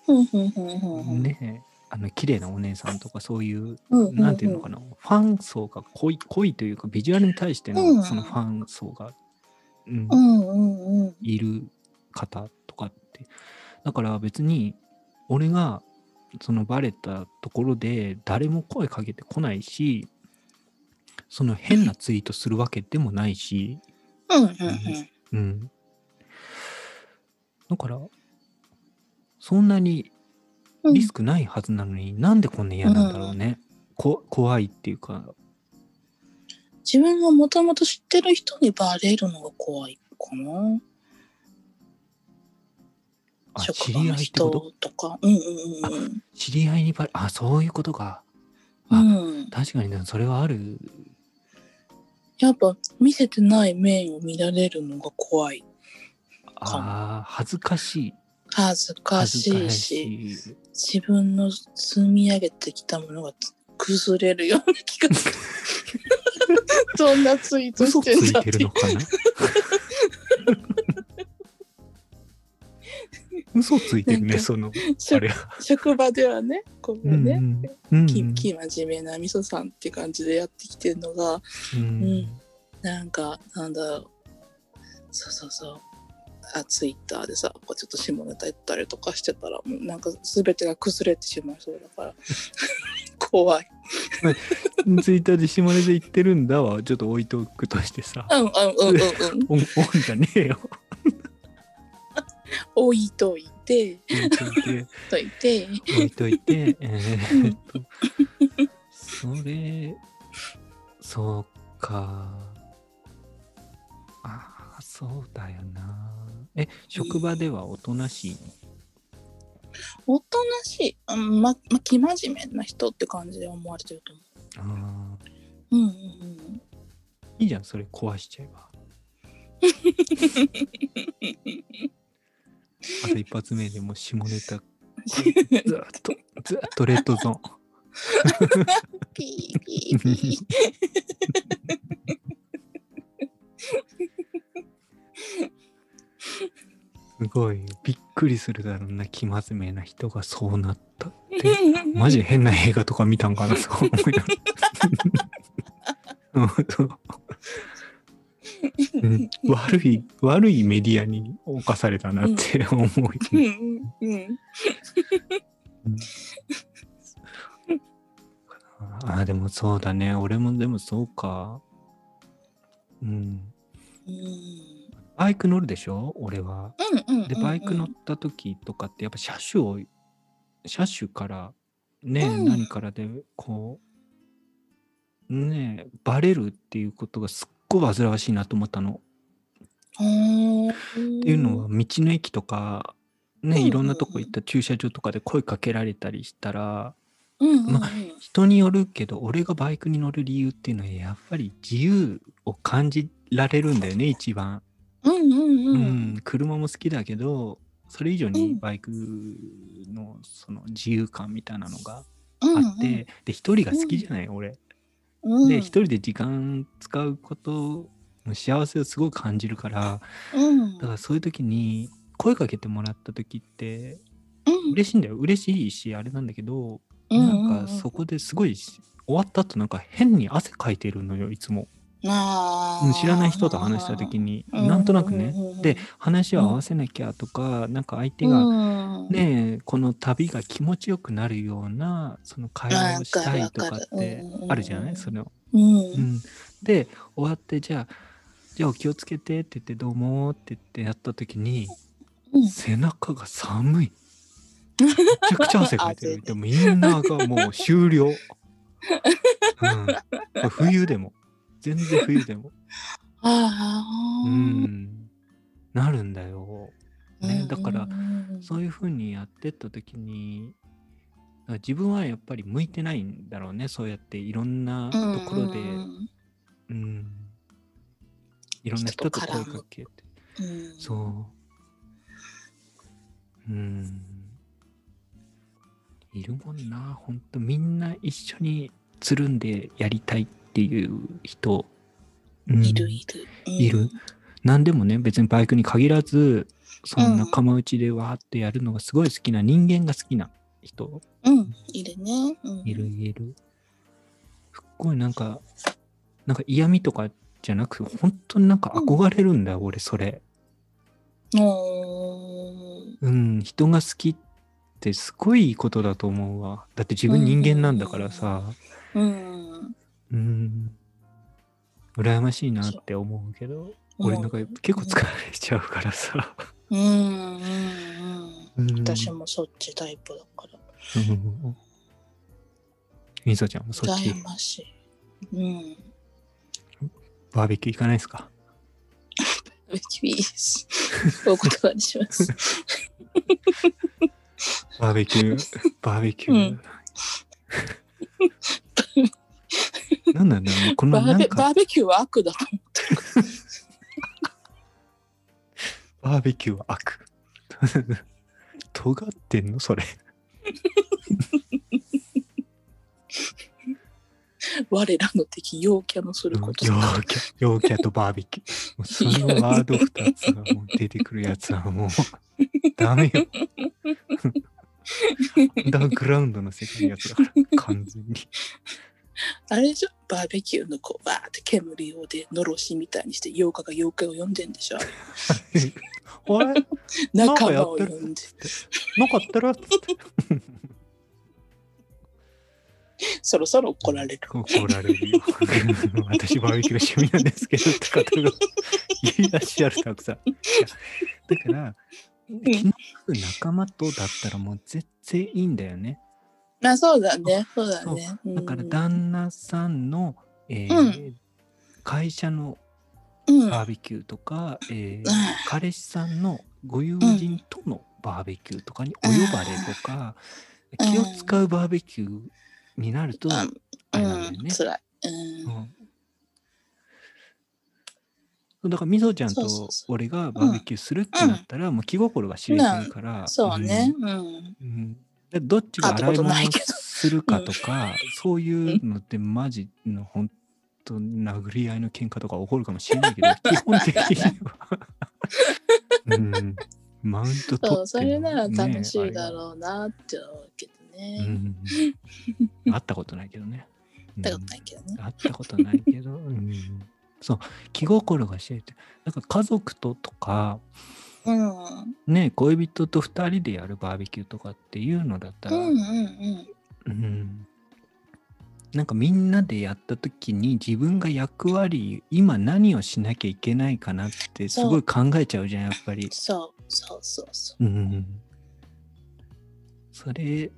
ねあの綺麗なお姉さんとかそういう、うん。なんていうのかなファン層が濃い濃いというかビジュアルに対してうんのそのファン層が。うん。いる方とかってだから別に俺がそのバレたところで誰も声かけてこないしその変なツイートするわけでもないし、うん。うん。うん、だからそんなにうん。リスクないはずなのに、なんでこんな嫌なんだろうね、こ怖いっていうか自分がもともと知ってる人にバレるのが怖いかな。知り合いと？人とか。うんうん知り合いにバレあそういうことかあうん。うん。確かにねそれはあるやっぱ見せてない面を見られるのが怖い。あー恥ずかしい。恥ずかしいし、自分の積み上げてきたものが崩れるような気がする。そんなツイート嘘つしてんだいてるのかな？嘘ついてるね そのあ職れ職場ではね、こううんね、うんうんきき真面目なみそさんって感じでやってきてるのが、うん。うん。なんか、なんだろう。そうそうそう。あ、ツイッターでさ、こうちょっと下ネタ言ったりとかしてたら、もうなんか全てが崩れてしまいそうだから、怖い。ツイッターで下ネタ言ってるんだわ。ちょっと置いとくとしてさ。うんうんうんうんうん。おんおんじゃねえよ。置いといて、置いといて。といて。置いといて。えーっと。それそうか。ああそうだよなえ職場ではおとなしいおとなしい。うん、ま、ま、生真面目な人って感じで思われてると思あう。うんうんうん。ーいいじゃんそれ壊しちゃえばあと一発目でもう下ネタずーっとずーっとレッドゾーンピーピーピー。すごいびっくりするだろうな生真面目な人がそうなったって。マジで変な映画とか見たんかなそう。思いながらうん。悪い悪いメディアに侵されたなって思い、うんうんうん。ああでもそうだね。俺もでもそうか。うん。うんバイク乗るでしょ？俺はうんうん。でバイク乗った時とかってやっぱ車種を車種からね、うん何からでこうねバレるっていうことがすっごい煩わしいなと思ったの。っっていうのは道の駅とかね、うんいろんなとこ行った駐車場とかで声かけられたりしたらうんうんうん、ま人によるけど俺がバイクに乗る理由っていうのはやっぱり自由を感じられるんだよね一番。うんうんううんん、車も好きだけどそれ以上うん。にバイクのその自由感みたいなのがうんあって、で一人が好きじゃない、俺。うん、で一人で時間使うことの幸せをすごく感じるからうん。だからそういう時に声かけてもらった時ってうん。嬉しいんだよ。嬉しいしあれなんだけど、うんうんうん。なんかそこですごいし終わった後なんか変に汗かいてるのよいつも。知らない人と話した時にうんなんとなくね。うんうんうんで話を合わせなきゃとか、なんか相手がうん。ねえこの旅が気持ちよくなるようなその会話をしたいとかってあるじゃない？その、うん。うん、で終わってじゃあじゃあお気をつけてって言ってどうもって言ってやった時にうん。背中が寒い。めちゃくちゃ汗かいてる。でもみんながもう終了、うん、冬でも全然冬でも。ああ、うん。なるんだよ。ねだからうん。そういうふうにやってった時に自分はやっぱり向いてないんだろうねそうやっていろんなところで、うん。うんいろんな人と声かけて。うん。そう。うん。いるもんなほんと。みんな一緒につるんでやりたい。っていう人、うん。いるいる、うんいる。何でもね別にバイクに限らずそん仲間内でわーってやるのがすごい好きな人間が好きな人。うん。いるね、うん、いるいる。すっごいなんかなんか嫌味とかじゃなく本当になんか憧れるんだよ、俺それ。うん人が好きってすごいいいことだと思うわ。だって自分人間なんだからさ。うんうん。羨ましいなって思うけど俺なんか結構疲れちゃうからさ。うんうんうんうん。私もそっちタイプだから。うん。みそちゃんもそっち？羨ましい。うん。バーベキュー行かないですか？うちいいです。お断りします。バーベキューバーベキュー、なんなんだろうねこバーベのなんかバーベキューは悪だと思って。る バーベキューは悪。尖ってんの？それ。我らの敵陽キャのすること。陽キャ陽キャとバーベキュー。そのワード2つがもう出てくるやつはもう。ダメよ。アンダーグラウンドの世界のやつだから完全に あれじゃバーベキューのこうバーって煙をでのろしみたいにして妖怪が妖怪を呼んでんでしょ？あれ 仲間を呼んでなかったらっつってそろそろ怒られる。怒られるよ。私バーベキューが趣味なんですけどって方がいらっしゃるたくさん。だから、う仲間とだったらもう絶対いいんだよね。まあそうだね。そうだね。だからうん旦那さんの、えーうん会社のうん。バーベキューとか、えーん彼氏さんのご友人とのバーベキューとかにお呼ばれとか、うん気を使うバーベキューになると、あれなんだよね。うん、辛い。うん。うんだからみぞちゃんとそうそうそう俺がバーベキューするってなったら、もう気心が知れてるから、そうね。うん。どっちが洗い物をするかとか、そういうのってマジの本当殴り合いの喧嘩とか起こるかもしれないけど 基本的には、うん、マウント取ってもそう、それなら楽しいだう、ろうなって思うけどうね。ん、会ったことないけどね。だことないけどね。会ったことないけど、うん、そう。気心が知れてなんか家族ととかうん。ね恋人と2人でやるバーベキューとかっていうのだったら、うんうんうん。うんなんかみんなでやった時に自分が役割今何をしなきゃいけないかなってすごい考えちゃうじゃんやっぱり。そうそうそうそう。うん、それ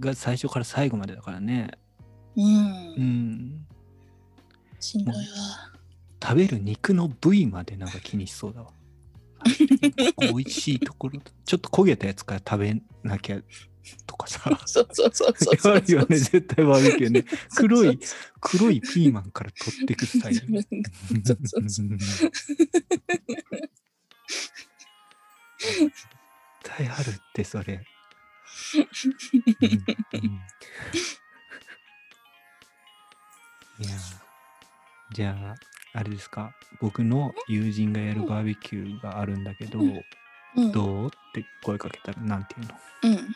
が最初から最後までだからね。うん。うん、しんどいわ。食べる肉の部位までなんか気にしそうだわ。美味しいところちょっと焦げたやつから食べなきゃとかさ。そうそうそうそうそう。あるよね絶対バーベキューね。黒いそう黒いピーマンから取っていくスタイル。そうそうそう絶対あるってそれ。うんうんいやじゃああれですか？僕の友人がやるバーベキューがあるんだけど、うん。うん。どう？って声かけたらなんて言うの？うん。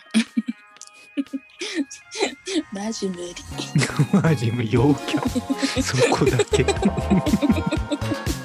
マジ無理。マジもう陽キャ。そこだけ